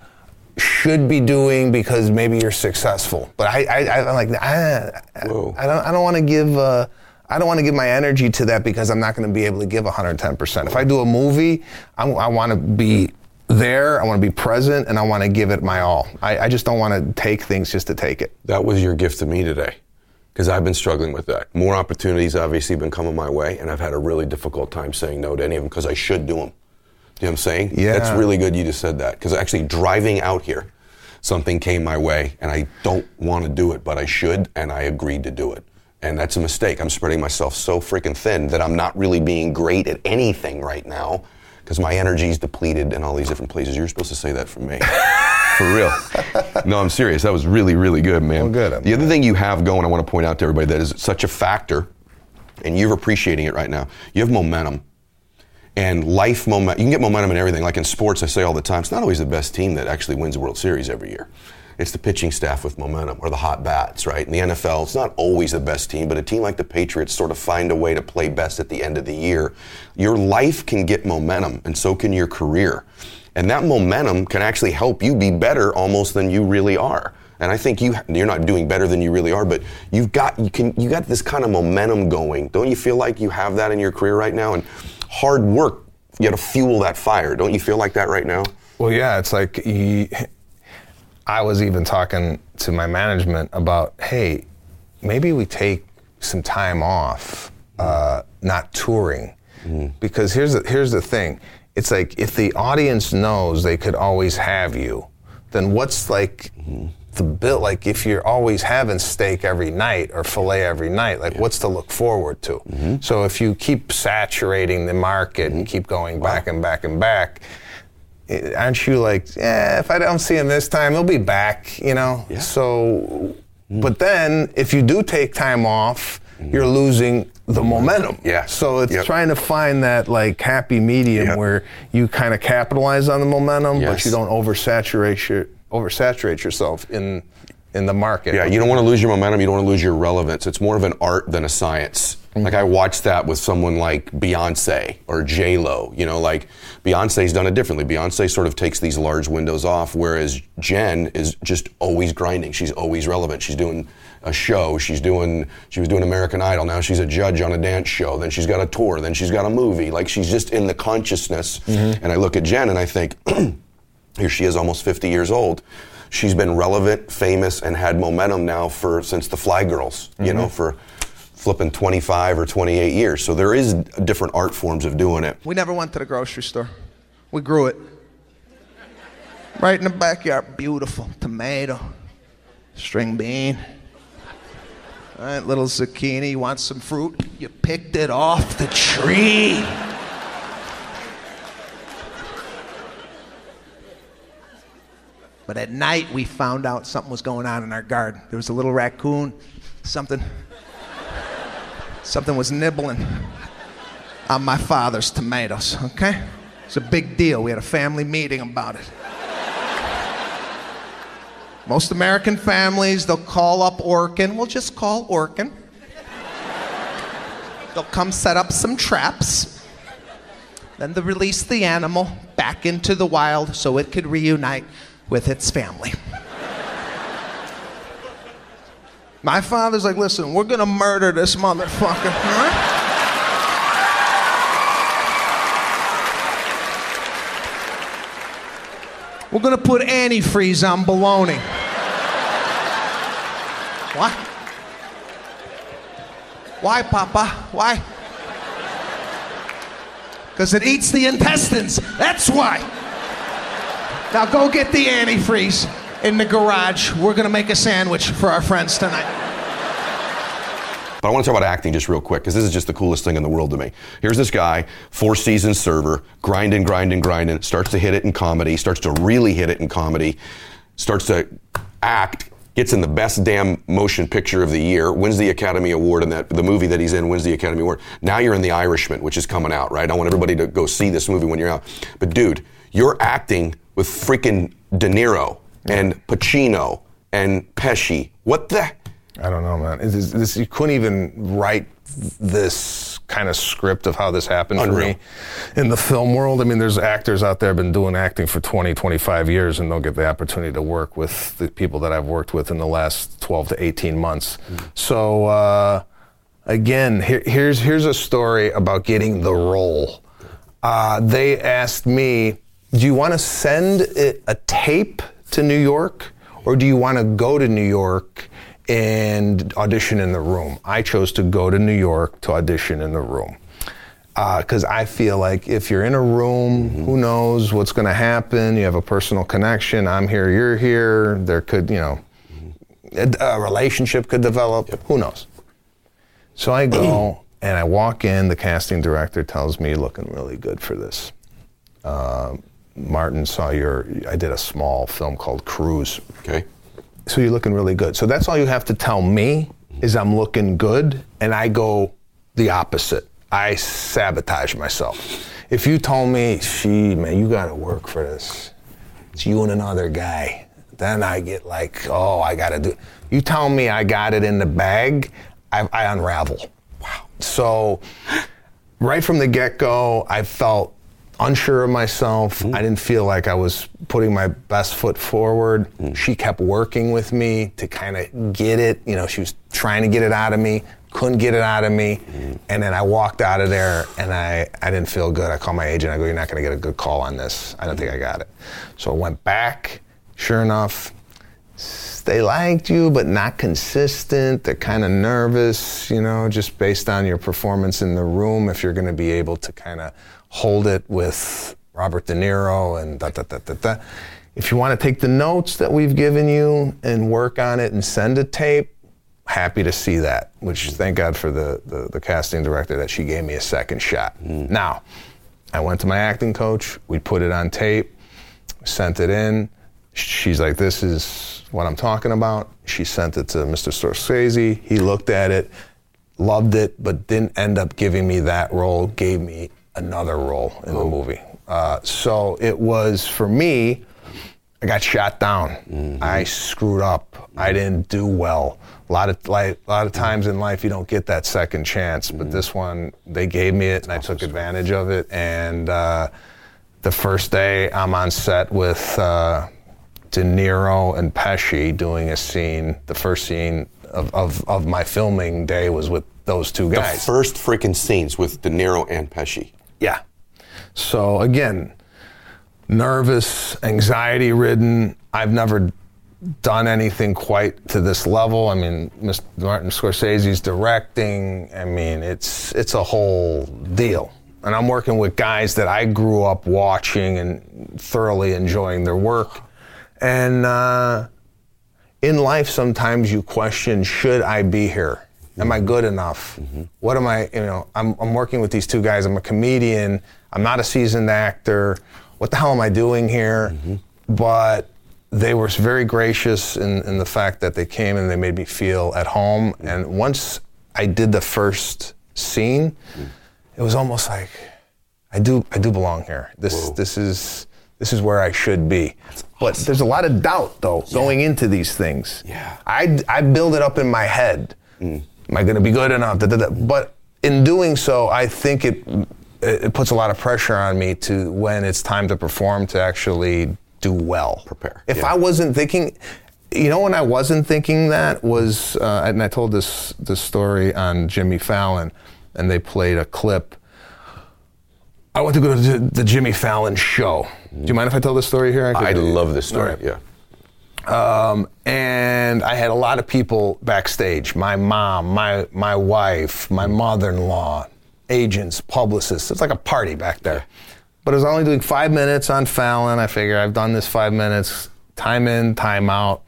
should be doing because maybe you're successful. But I, I, I'm like, I, I don't, I don't want to give. Uh, I don't want to give my energy to that because I'm not going to be able to give 110%. If I do a movie, I'm, I want to be there, I want to be present, and I want to give it my all. I, I just don't want to take things just to take it. That was your gift to me today. Because I've been struggling with that. More opportunities obviously have been coming my way, and I've had a really difficult time saying no to any of them because I should do them. You know what I'm saying? Yeah. That's really good you just said that. Because actually, driving out here, something came my way, and I don't want to do it, but I should, and I agreed to do it. And that's a mistake. I'm spreading myself so freaking thin that I'm not really being great at anything right now because my energy's depleted in all these different places. You're supposed to say that for me. [LAUGHS] For real. No, I'm serious. That was really, really good, man. Well, good. The other thing you have going, I want to point out to everybody that is such a factor, and you're appreciating it right now. You have momentum. And life momentum, you can get momentum in everything. Like in sports, I say all the time, it's not always the best team that actually wins the World Series every year. It's the pitching staff with momentum or the hot bats, right? In the NFL, it's not always the best team, but a team like the Patriots sort of find a way to play best at the end of the year. Your life can get momentum, and so can your career. And that momentum can actually help you be better almost than you really are. And I think you you're not doing better than you really are, but you've got you can you got this kind of momentum going. Don't you feel like you have that in your career right now? And hard work, you got to fuel that fire. Don't you feel like that right now? Well, yeah, it's like I was even talking to my management about, hey, maybe we take some time off, uh, not touring, because here's the, here's the thing. It's like if the audience knows they could always have you, then what's like the bill? Like if you're always having steak every night or fillet every night, like what's to look forward to? So if you keep saturating the market and keep going back and back and back, aren't you like, yeah, if I don't see him this time, he'll be back, you know? Yeah. So, mm. but then if you do take time off, mm. you're losing the mm. momentum. Yeah. So it's Yep. trying to find that like happy medium Yep. where you kind of capitalize on the momentum, but you don't oversaturate your oversaturate yourself in in the market. Yeah, you don't want to lose your momentum. You don't want to lose your relevance. It's more of an art than a science. Like I watched that with someone like Beyonce or J Lo. You know, like Beyonce's done it differently. Beyonce sort of takes these large windows off, whereas Jen is just always grinding. She's always relevant. She's doing a show. She's doing. She was doing American Idol. Now she's a judge on a dance show. Then she's got a tour. Then she's got a movie. Like she's just in the consciousness. Mm-hmm. And I look at Jen and I think. [CLEARS THROAT] here she is almost 50 years old she's been relevant famous and had momentum now for since the fly girls you mm-hmm. know for flipping 25 or 28 years so there is different art forms of doing it We never went to the grocery store. We grew it. Right in the backyard. Beautiful. Tomato. String bean. All right, little zucchini. You want some fruit? You picked it off the tree. But at night, we found out something was going on in our garden. There was a little raccoon. Something. Something was nibbling on my father's tomatoes, okay? It's a big deal. We had a family meeting about it. Most American families, they'll call up Orkin. We'll just call Orkin. They'll come set up some traps. Then they'll release the animal back into the wild so it could reunite with its family. My father's like, listen, we're gonna murder this motherfucker? We're gonna put antifreeze on bologna. what? Why, Papa? Why? Because it eats the intestines. That's why. Now go get the antifreeze in the garage. We're gonna make a sandwich for our friends tonight. But I want to talk about acting just real quick because this is just the coolest thing in the world to me. Here's this guy, four seasons server, grinding, grinding, grinding, starts to hit it in comedy, starts to really hit it in comedy, starts to act, gets in the best damn motion picture of the year, wins the Academy Award, and that the movie that he's in wins the Academy Award. Now you're in The Irishman, which is coming out, right? I want everybody to go see this movie when you're out. But dude, you're acting with freaking De Niro and Pacino and Pesci. What the? I don't know, man. This, this, you couldn't even write this kind of script of how this happened Unreal. for me in the film world. I mean, there's actors out there have been doing acting for 20, 25 years, and they'll get the opportunity to work with the people that I've worked with in the last 12 to 18 months. So, uh, again, here, here's here's a story about getting the role. Uh, they asked me, "Do you want to send it, a tape to New York, or do you want to go to New York and audition in the room?" I chose to go to New York to audition in the room uh, because I feel like if you're in a room, mm-hmm. who knows what's going to happen? You have a personal connection. I'm here, you're here. There could, you know, mm-hmm. a, a relationship could develop. Who knows? So I go [CLEARS THROAT] and I walk in. The casting director tells me, "Looking really good for this." Uh, Martin saw your. I did a small film called Cruise. Okay. So you're looking really good. So that's all you have to tell me is I'm looking good, and I go the opposite. I sabotage myself. If you told me, "She, man, you got to work for this," it's you and another guy. Then I get like, "Oh, I got to do." You tell me I got it in the bag, I, I unravel. Wow. So right from the get go, I felt unsure of myself. Mm-hmm. I didn't feel like I was putting my best foot forward. Mm. She kept working with me to kind of get it. You know, she was trying to get it out of me, couldn't get it out of me. Mm. And then I walked out of there and I, I didn't feel good. I called my agent. I go, You're not going to get a good call on this. I don't think I got it. So I went back. Sure enough, they liked you, but not consistent. They're kind of nervous, you know, just based on your performance in the room. If you're going to be able to kind of hold it with Robert De Niro and da da da da da. If you want to take the notes that we've given you and work on it and send a tape, happy to see that. Which thank God for the the, the casting director that she gave me a second shot. Hmm. Now, I went to my acting coach. We put it on tape, sent it in. She's like, "This is what I'm talking about." She sent it to Mr. Scorsese. He looked at it, loved it, but didn't end up giving me that role. Gave me another role in the movie. Uh, so it was for me. I got shot down. I screwed up. I didn't do well. A lot of like, a lot of times in life you don't get that second chance, but this one they gave me it and I took advantage of it. And uh, the first day I'm on set with uh, De Niro and Pesci doing a scene. The first scene of, of, of my filming day was with those two guys. The guys. first freaking scenes with De Niro and Pesci. Yeah. So again, nervous, anxiety ridden. I've never done anything quite to this level. I mean, Mr. Martin Scorsese's directing. I mean, it's it's a whole deal. And I'm working with guys that I grew up watching and thoroughly enjoying their work. And uh, in life, sometimes you question, should I be here? Am I good enough? Mm-hmm. What am I, you know, I'm, I'm working with these two guys. I'm a comedian. I'm not a seasoned actor. What the hell am I doing here? Mm-hmm. But they were very gracious in, in the fact that they came and they made me feel at home. Mm-hmm. And once I did the first scene, it was almost like I do I do belong here. This this is this is where I should be. But there's a lot of doubt though going into these things. Yeah. I I build it up in my head. Mm. Am I going to be good enough? Da, da, da. But in doing so, I think it it puts a lot of pressure on me to when it's time to perform to actually do well. Prepare, If yeah. I wasn't thinking, you know, when I wasn't thinking that was, uh, and I told this this story on Jimmy Fallon, and they played a clip. I went to go to the, Jimmy Fallon show. Do you mind if I tell this story here? I could- love this story. Right. Yeah. Um, and I had a lot of people backstage. My mom, my my wife, my mother-in-law, agents, publicists. It's like a party back there. But I was only doing five minutes on Fallon. I figure I've done this five minutes, time in, time out.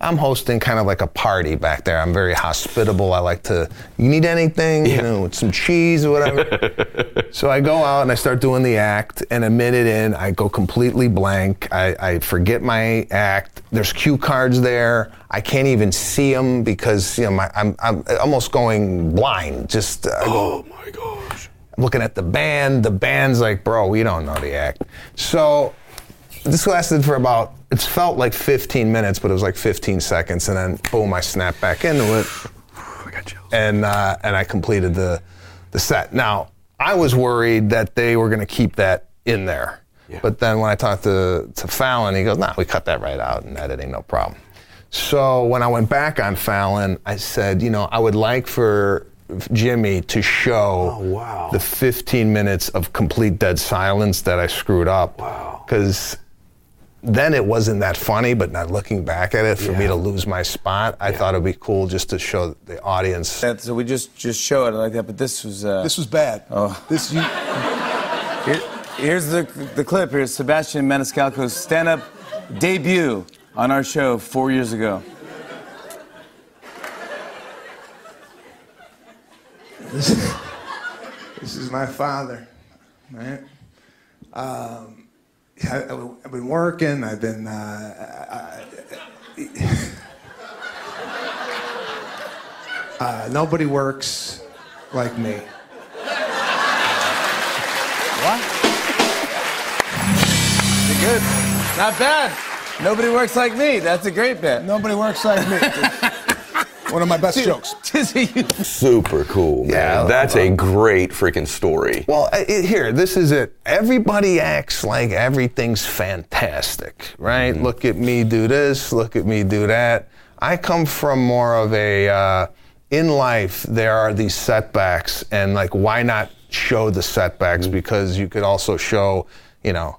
I'm hosting kind of like a party back there. I'm very hospitable. I like to, you need anything, you know, some cheese or whatever. [LAUGHS] so I go out and I start doing the act, and a minute in, I go completely blank. I, I forget my act. There's cue cards there. I can't even see them because you know my, I'm, I'm almost going blind. Just go, Oh my gosh. I'm looking at the band. The band's like, bro, we don't know the act. So this lasted for about, it's felt like 15 minutes, but it was like 15 seconds. And then boom, I snapped back into it. [SIGHS] I got chills. And, uh, and I completed the, the set. Now, I was worried that they were going to keep that in there. Yeah. But then when I talked to, to Fallon, he goes, nah, we cut that right out in editing, no problem. So when I went back on Fallon, I said, you know, I would like for Jimmy to show Oh, wow. the 15 minutes of complete dead silence that I screwed up. Wow. Because then it wasn't that funny, but not looking back at it, for me to lose my spot, I thought it'd be cool just to show the audience. That, so we just just show it like that, but this was. Uh, This was bad. Oh. This you. [LAUGHS] Here, here's the the clip. Here's Sebastian Maniscalco's stand-up debut on our show four years ago. This is my father, right? Um, I, have been working. I've been. Uh, uh, nobody works like me. What? Pretty good. Not bad. Nobody works like me. That's a great bit. Nobody works like me. [LAUGHS] One of my best jokes. Super cool, man. Yeah, That's a great freaking story. Well, I- it, here, this is it. Everybody acts like everything's fantastic, right? Look at me do this, look at me do that. I come from more of a, uh, in life, there are these setbacks, and like, why not show the setbacks? Because you could also show, you know,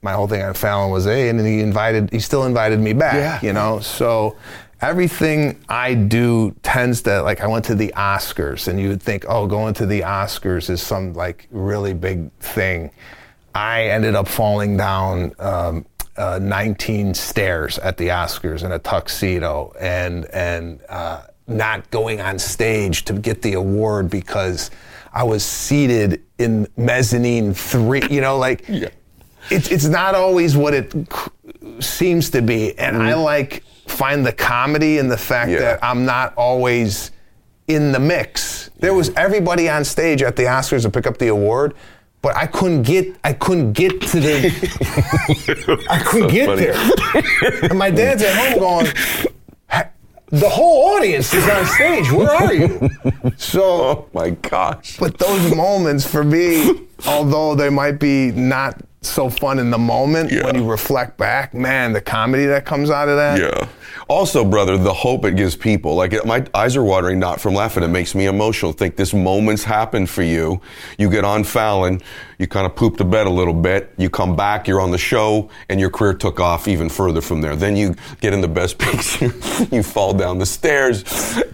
my whole thing on Fallon was A, and then he invited, he still invited me back, Yeah. you know? So everything I do tends to, like, I went to the Oscars, and you would think, oh, going to the Oscars is some, like, really big thing. I ended up falling down um, uh, 19 stairs at the Oscars in a tuxedo and, and uh, not going on stage to get the award because I was seated in mezzanine three, you know, like, it's it's not always what it seems to be, and I like find the comedy in the fact Yeah. that I'm not always in the mix. There was everybody on stage at the Oscars to pick up the award, but I couldn't get I couldn't get to the [LAUGHS] I couldn't get funny. there. and my dad's at home going. The whole audience is on stage. Where are you? So Oh my gosh. but those moments for me, although they might be not so fun in the moment, Yeah. when you reflect back, man, the comedy that comes out of that. Yeah. Also, brother, the hope it gives people. Like it, my eyes are watering not from laughing. It makes me emotional. Think this moment's happened for you. You get on Fallon, you kind of poop the bed a little bit. You come back, you're on the show, and your career took off even further from there. Then you get in the best [LAUGHS] picture, you fall down the stairs,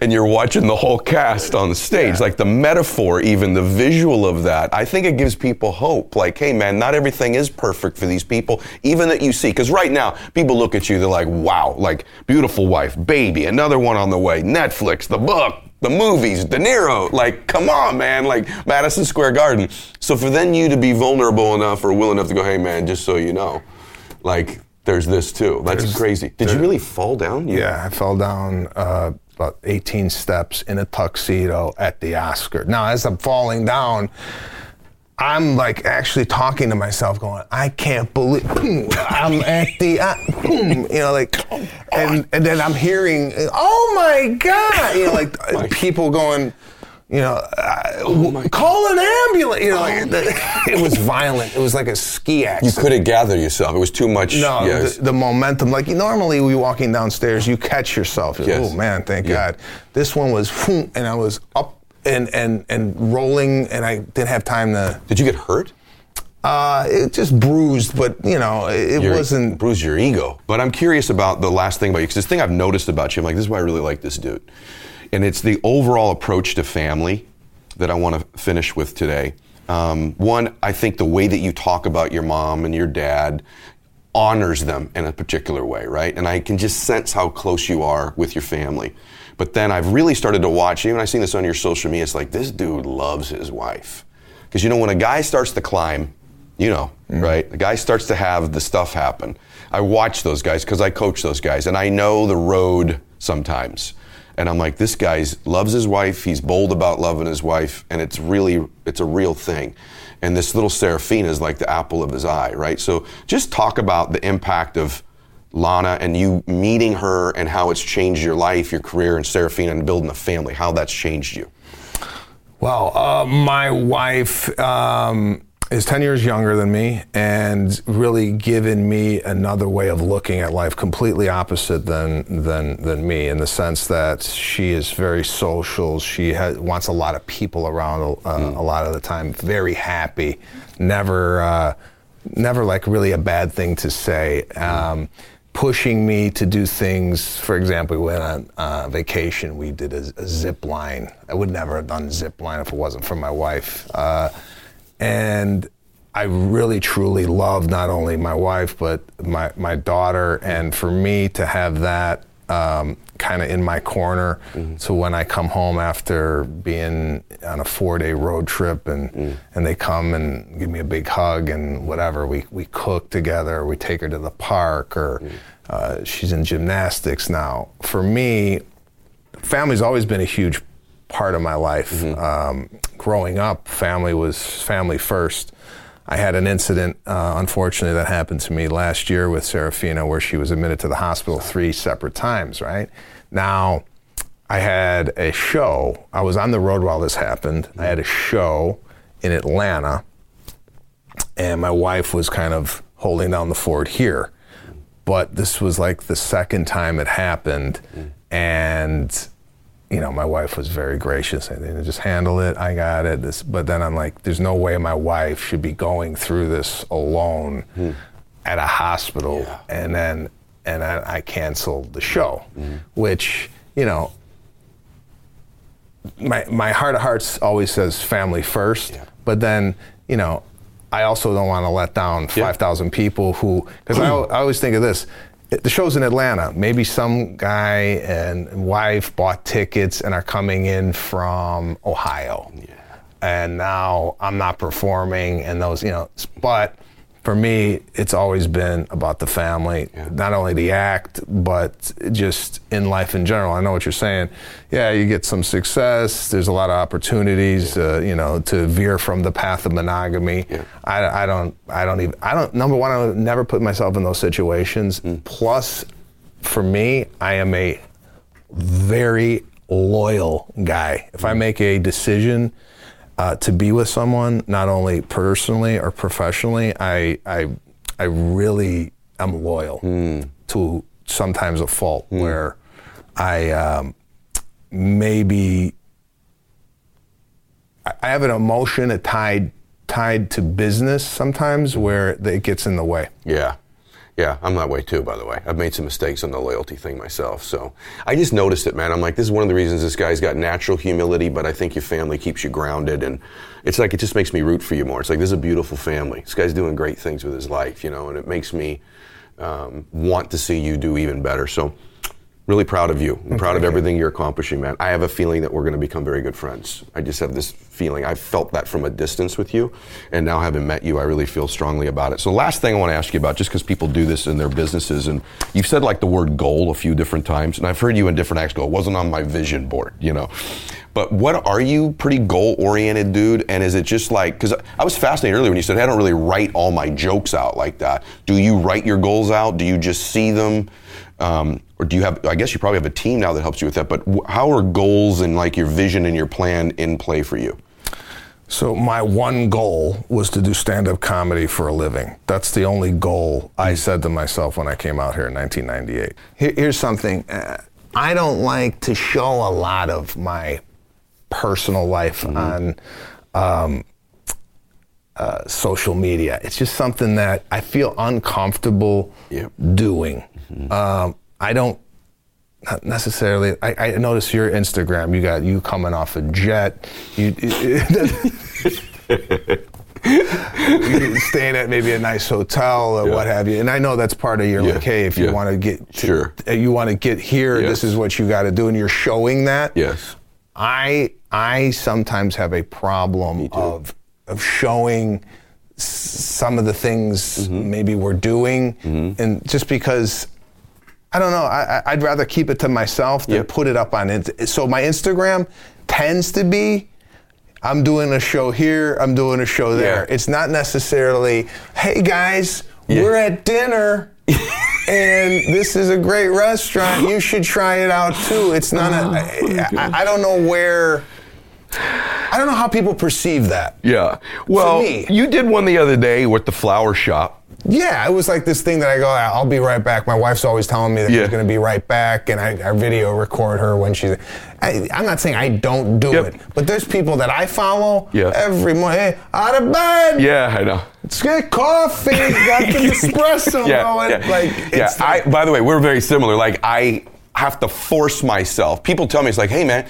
and you're watching the whole cast on the stage. Like the metaphor, even the visual of that, I think it gives people hope. Like, hey, man, not everything is perfect for these people, even that you see. Because right now, people look at you, they're like, wow, like beautiful wife, baby, another one on the way, Netflix, the book, the movies, De Niro. Like, come on, man, like Madison Square Garden. So for then you to be vulnerable enough or willing enough to go, hey, man, just so you know, like, there's this too. That's There's- crazy. Did you really fall down? You- Yeah, I fell down uh, about 18 steps in a tuxedo at the Oscar. Now, as I'm falling down, I'm like actually talking to myself, going, "I can't believe [LAUGHS] I'm at the," uh, you know, like, and and then I'm hearing, "Oh my god!" You know, like [LAUGHS] people going. You know, uh, call an ambulance. You know, like, [LAUGHS] it was violent. It was like a ski accident. You couldn't gather yourself. It was too much. No, yes. the, the momentum. Like normally, we walking downstairs, you catch yourself. Yes. Oh man, thank Yeah. God. This one was, and I was up and and and rolling, and I didn't have time to. Did you get hurt? Uh, it just bruised, but you know, it, Your- wasn't. bruised your ego. But I'm curious about the last thing about you because this thing I've noticed about you, I'm like, this is why I really like this dude, and it's the overall approach to family that I want to finish with today. Um, one, I think the way that you talk about your mom and your dad honors them in a particular way, right? And I can just sense how close you are with your family. But then I've really started to watch, even I've seen this on your social media, it's like this dude loves his wife. Because you know, when a guy starts to climb, you know, mm-hmm. right? The guy starts to have the stuff happen. I watch those guys because I coach those guys and I know the road sometimes. And I'm like, this guy loves his wife. He's bold about loving his wife, and it's really, it's a real thing. And this little Serafina is like the apple of his eye, right? So just talk about the impact of Lana and you meeting her and how it's changed your life, your career, and Serafina and building a family. How that's changed you. Well, uh, my wife um, is 10 years younger than me and really given me another way of looking at life, completely opposite than, than, than me, in the sense that she is very social. She has, wants a lot of people around uh, a lot of the time, very happy, never, uh, never like really a bad thing to say. Um, pushing me to do things. For example, we went on uh, vacation. We did a, a, zip line. I would never have done zip line if it wasn't for my wife. Uh, and I really truly love not only my wife but my my daughter. And for me to have that um, kind of in my corner, mm-hmm. so when I come home after being on a four day road trip and mm. and they come and give me a big hug and whatever, we we cook together, we take her to the park, or mm. uh, she's in gymnastics now. For me, family's always been a huge part of my life. Mm-hmm. Um, growing up, family was family first. I had an incident, uh, unfortunately, that happened to me last year with Serafina, where she was admitted to the hospital three separate times. Right now, I had a show. I was on the road while this happened. I had a show in Atlanta, and my wife was kind of holding down the fort here. But this was like the second time it happened, and you know, my wife was very gracious and just handle it. I got it. This, but then I'm like, there's no way my wife should be going through this alone hmm. at a hospital. Yeah. And then, and I, I canceled the show, mm. which, you know, my, my heart of hearts always says family first, yeah. but then, you know, I also don't want to let down 5,000 yeah. people who, because I, I always think of this the show's in Atlanta. Maybe some guy and wife bought tickets and are coming in from Ohio. Yeah. And now I'm not performing and those, you know, but for me, it's always been about the family, yeah. not only the act, but just in life in general. I know what you're saying. Yeah, you get some success. There's a lot of opportunities, yeah. uh, you know, to veer from the path of monogamy. Yeah. I, I, don't, I don't even, I don't. Number one, I would never put myself in those situations. Mm. Plus, for me, I am a very loyal guy. If I mm. make a decision uh, to be with someone, not only personally or professionally, I I I really am loyal mm. to sometimes a fault mm. where I um, maybe I have an emotion tied tied to business sometimes where it gets in the way. Yeah. Yeah, I'm that way too, by the way. I've made some mistakes on the loyalty thing myself. So I just noticed it, man. I'm like, this is one of the reasons this guy's got natural humility, but I think your family keeps you grounded. And it's like, it just makes me root for you more. It's like, this is a beautiful family. This guy's doing great things with his life, you know, and it makes me um, want to see you do even better. So really proud of you. I'm proud of everything you're accomplishing, man. I have a feeling that we're going to become very good friends. I just have this feeling. I felt that from a distance with you, and now having met you, I really feel strongly about it. So, last thing I want to ask you about, just because people do this in their businesses, and you've said like the word goal a few different times, and I've heard you in different acts go, it wasn't on my vision board, you know. But what are you pretty goal oriented, dude? And is it just like, because I was fascinated earlier when you said, hey, I don't really write all my jokes out like that. Do you write your goals out? Do you just see them? Um, or do you have, I guess you probably have a team now that helps you with that, but how are goals and like your vision and your plan in play for you? So my one goal was to do stand-up comedy for a living. That's the only goal I said to myself when I came out here in 1998. Here, here's something. Uh, I don't like to show a lot of my personal life mm-hmm. on um, uh, social media. It's just something that I feel uncomfortable yep. doing. Mm-hmm. Um, I don't not necessarily. I, I notice your Instagram. You got you coming off a jet. You, [LAUGHS] you staying at maybe a nice hotel or yeah. what have you. And I know that's part of your yeah. like, hey, if you yeah. want to get sure. you want to get here, yes. this is what you got to do, and you're showing that. Yes. I I sometimes have a problem of of showing some of the things mm-hmm. maybe we're doing, mm-hmm. and just because I don't know. I, would rather keep it to myself than yep. put it up on it. So my Instagram tends to be I'm doing a show here, I'm doing a show there. Yeah. It's not necessarily, hey guys, yeah. we're at dinner. [LAUGHS] and this is a great restaurant. You should try it out too. It's not a. Oh I, I, I don't know where. I don't know how people perceive that. Yeah. Well, you did one the other day with the flower shop. Yeah, it was like this thing that I go, I'll be right back. My wife's always telling me that Yeah. she's going to be right back, and I, I video record her when she's. I, I'm not saying I don't do Yep. it, but there's people that I follow Yeah. every morning. Hey, out of bed. Yeah, I know. Let's get coffee. Got the [LAUGHS] espresso yeah, going. yeah. Like, yeah. like- I, by the way, we're very similar. Like, I have to force myself. People tell me, it's like, hey, man,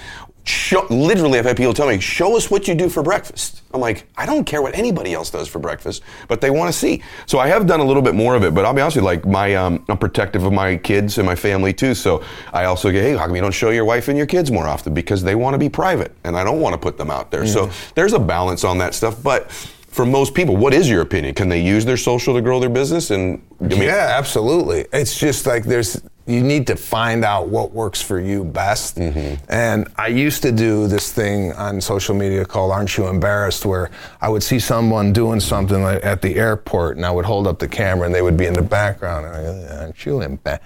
show, literally, I've had people tell me, show us what you do for breakfast. I'm like, I don't care what anybody else does for breakfast, but they want to see. So I have done a little bit more of it, but I'll be honest with you, like, my, um, I'm protective of my kids and my family too. So I also get, hey, how come you don't show your wife and your kids more often? Because they want to be private and I don't want to put them out there. So there's a balance on that stuff. But for most people, what is your opinion? Can they use their social to grow their business? And I mean, yeah, absolutely. It's just like there's you need to find out what works for you best. Mm-hmm. And I used to do this thing on social media called "Aren't You Embarrassed," where I would see someone doing something like at the airport, and I would hold up the camera, and they would be in the background, and I go, "Aren't you embarrassed?"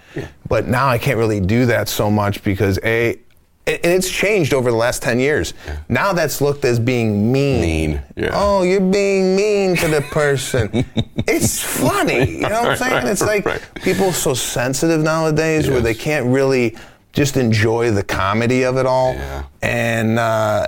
But now I can't really do that so much because a and it's changed over the last 10 years. Now that's looked as being mean. Mean, yeah. Oh, you're being mean to the person. [LAUGHS] it's funny. You know what I'm saying? It's like Right. people are so sensitive nowadays where they can't really just enjoy the comedy of it all. Yeah. And, uh,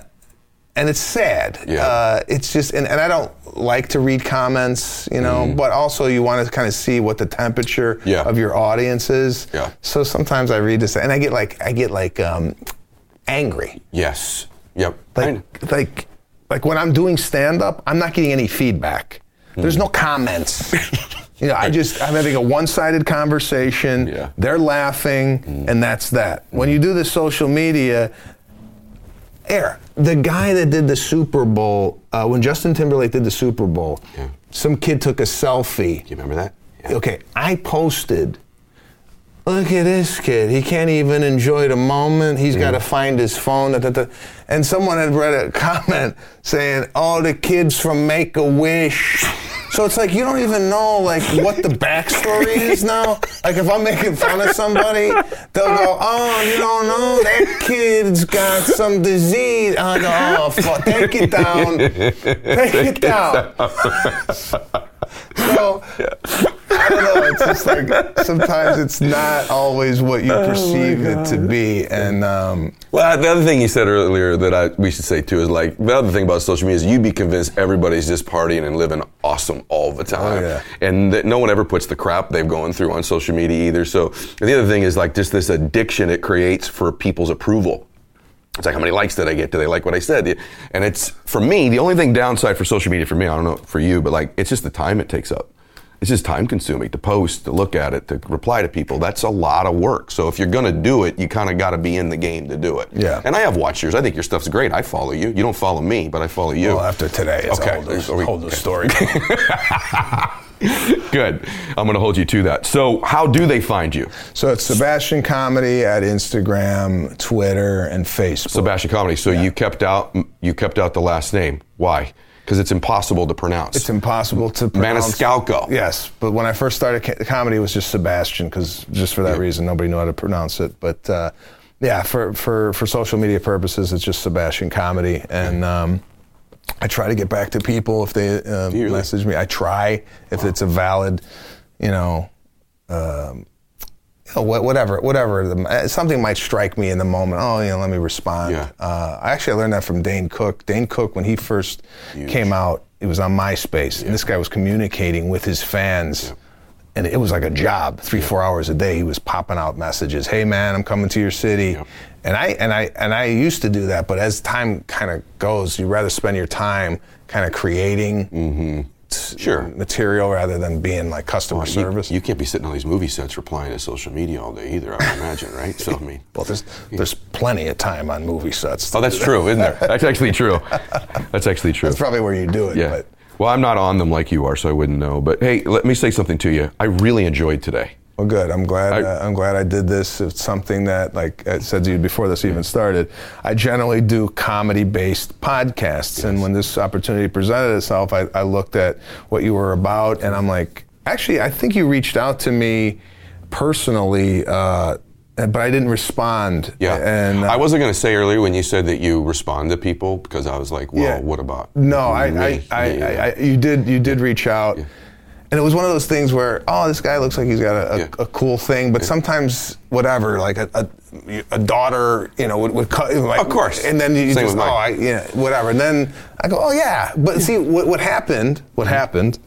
and it's sad. Yeah. Uh, it's just, and, and I don't like to read comments, you know, but also you want to kind of see what the temperature. Yeah. of your audience is. Yeah. So sometimes I read this and I get like, I get like um, angry. Yes. Yep. Like, like, like when I'm doing stand up, I'm not getting any feedback. There's no comments. [LAUGHS] you know, I just I'm having a one-sided conversation. Yeah. They're laughing, and that's that. When you do the social media, air the guy that did the Super Bowl uh, when Justin Timberlake did the Super Bowl, Yeah. some kid took a selfie. Do you remember that? Yeah. Okay, I posted. Look at this kid. He can't even enjoy the moment. He's got to mm. find his phone. da, da, da." And someone had read a [LAUGHS] comment saying, "Oh, the kids from Make a Wish." So it's like you don't even know like what the backstory is [LAUGHS] now. Like if I'm making fun of somebody, they'll go, "Oh, you don't know that kid's got some disease." I go, "Oh, fuck, take it down, take it down." So [LAUGHS] I don't know. It's just like sometimes it's not always what you perceive it to be, and um, Well, the other thing you said earlier that I, we should say too is like the other thing about social media is you'd be convinced everybody's just partying and living awesome all the time, Oh, yeah. and that no one ever puts the crap they've gone through on social media either. So the other thing is like just this addiction it creates for people's approval. It's like how many likes did I get? Do they like what I said? And it's for me the only thing downside for social media for me. I don't know for you, but like it's just the time it takes up. It's just time consuming to post, to look at it, to reply to people. That's a lot of work. So if you're going to do it, you kind of got to be in the game to do it. Yeah. And I have watched yours. I think your stuff's great. I follow you. You don't follow me, but I follow you. well, after today, it's Okay. a whole new, we- whole new okay. story. [LAUGHS] Good. I'm going to hold you to that. So how do they find you? so it's Sebastian Comedy at Instagram, Twitter, and Facebook. Sebastian Comedy. So you kept out you kept out the last name. Why? Because it's impossible to pronounce. It's impossible to pronounce. Maniscalco. Yes, but when I first started ca- comedy, it was just Sebastian because just for that reason, nobody knew how to pronounce it. But uh, yeah, for, for for social media purposes, it's just Sebastian Comedy, and um, I try to get back to people if they uh, really? message me. I try if it's a valid, you know. Um, you know, wha- whatever, whatever. the- uh, Something might strike me in the moment. Oh, you know, let me respond. Yeah. Uh, I actually learned that from Dane Cook. Dane Cook, when he first came out, it was on MySpace, and this guy was communicating with his fans, and it was like a job. Three, four hours a day, he was popping out messages. Hey, man, I'm coming to your city. And I and I and I used to do that, but as time kind of goes, you rather spend your time kind of creating Sure. material rather than being like customer oh, You- service. You, can't be sitting on these movie sets replying to social media all day either. I would imagine, right? So I mean. [LAUGHS] well, there's there's plenty of time on movie sets. Oh, that's that. true, isn't there? [LAUGHS] That's actually true. That's actually true. That's probably where you do it. Yeah. But Well, I'm not on them like you are, so I wouldn't know. But hey, let me say something to you. I really enjoyed today. Well, good. I'm glad. I- uh, I'm glad I did this. It's something that, like I said to you before this even started, I generally do comedy-based podcasts, and when this opportunity presented itself, I, I looked at what you were about, and I'm like, actually, I think you reached out to me personally. Uh, but I didn't respond. Yeah. and uh, I wasn't going to say earlier when you said that you respond to people because I was like, well, Yeah. what about? No, I? I, I, Yeah. I, I, you did, you did reach out, and it was one of those things where, oh, this guy looks like he's got a, a, Yeah. a cool thing, but sometimes whatever, like a, a, a daughter, you know, would, would cut, like, Of course. and then you Same just, oh. I, yeah, whatever, and then I go, oh yeah, but see, what, what happened? What Mm-hmm. happened?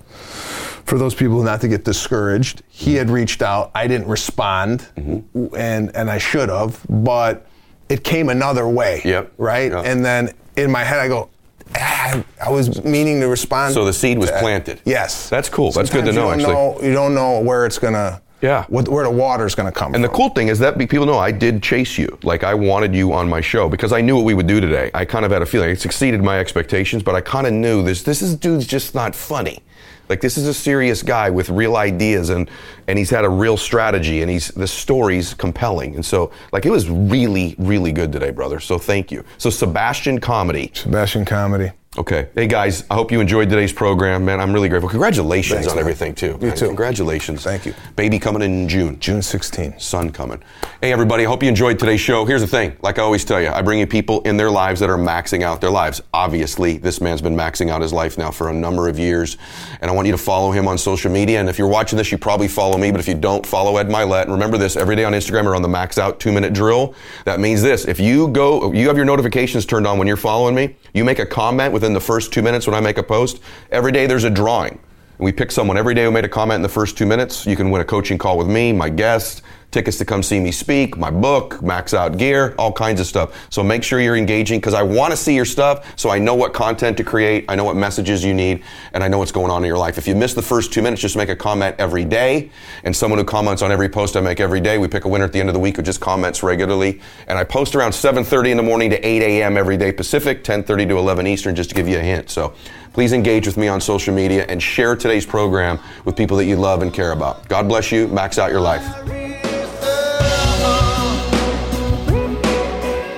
For those people not to get discouraged, he had reached out. I didn't respond, Mm-hmm. and and I should have, but it came another way. Yep. Right. Yeah. And then in my head, I go, ah, I was meaning to respond. So the seed was planted. Yes. That's cool. That's good to know, you actually. Know, you don't know where it's gonna. Yeah. What, where the water's gonna come And the cool thing is that people know I did chase you. Like I wanted you on my show because I knew what we would do today. I kind of had a feeling it exceeded my expectations, but I kind of knew this. This is dude's just not funny. Like this is a serious guy with real ideas and and he's had a real strategy and he's the story's compelling. And so like it was really really good today, brother. So thank you. So Sebastian Comedy. Sebastian comedy. Okay. Hey guys, I hope you enjoyed today's program, man. I'm really grateful. Congratulations Thanks, on man. everything too. You man. too. Congratulations. Thank you. Baby coming in June. June 16. Son coming. Hey, everybody, I hope you enjoyed today's show. Here's the thing like I always tell you, I bring you people in their lives that are maxing out their lives. Obviously, this man's been maxing out his life now for a number of years, and I want you to follow him on social media. And if you're watching this, you probably follow me, but if you don't, follow Ed Mylett. And remember this every day on Instagram or on the Max Out two minute drill. That means this if you go, you have your notifications turned on when you're following me, you make a comment within the first two minutes when I make a post, every day there's a drawing. We pick someone every day who made a comment in the first two minutes. You can win a coaching call with me, my guest, tickets to come see me speak, my book, max out gear, all kinds of stuff. So make sure you're engaging because I want to see your stuff so I know what content to create, I know what messages you need, and I know what's going on in your life. If you miss the first two minutes, just make a comment every day. And someone who comments on every post I make every day, we pick a winner at the end of the week who just comments regularly. And I post around 7.30 in the morning to 8 a.m. every day Pacific, 10.30 to 11 Eastern, just to give you a hint. So please engage with me on social media and share today's program with people that you love and care about. God bless you. Max out your life.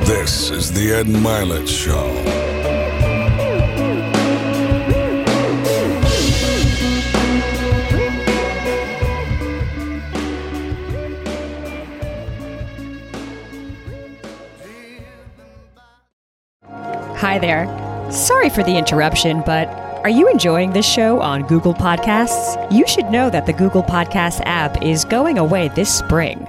This is the Ed Mylett Show. Hi there. Sorry for the interruption, but are you enjoying this show on Google Podcasts? You should know that the Google Podcasts app is going away this spring.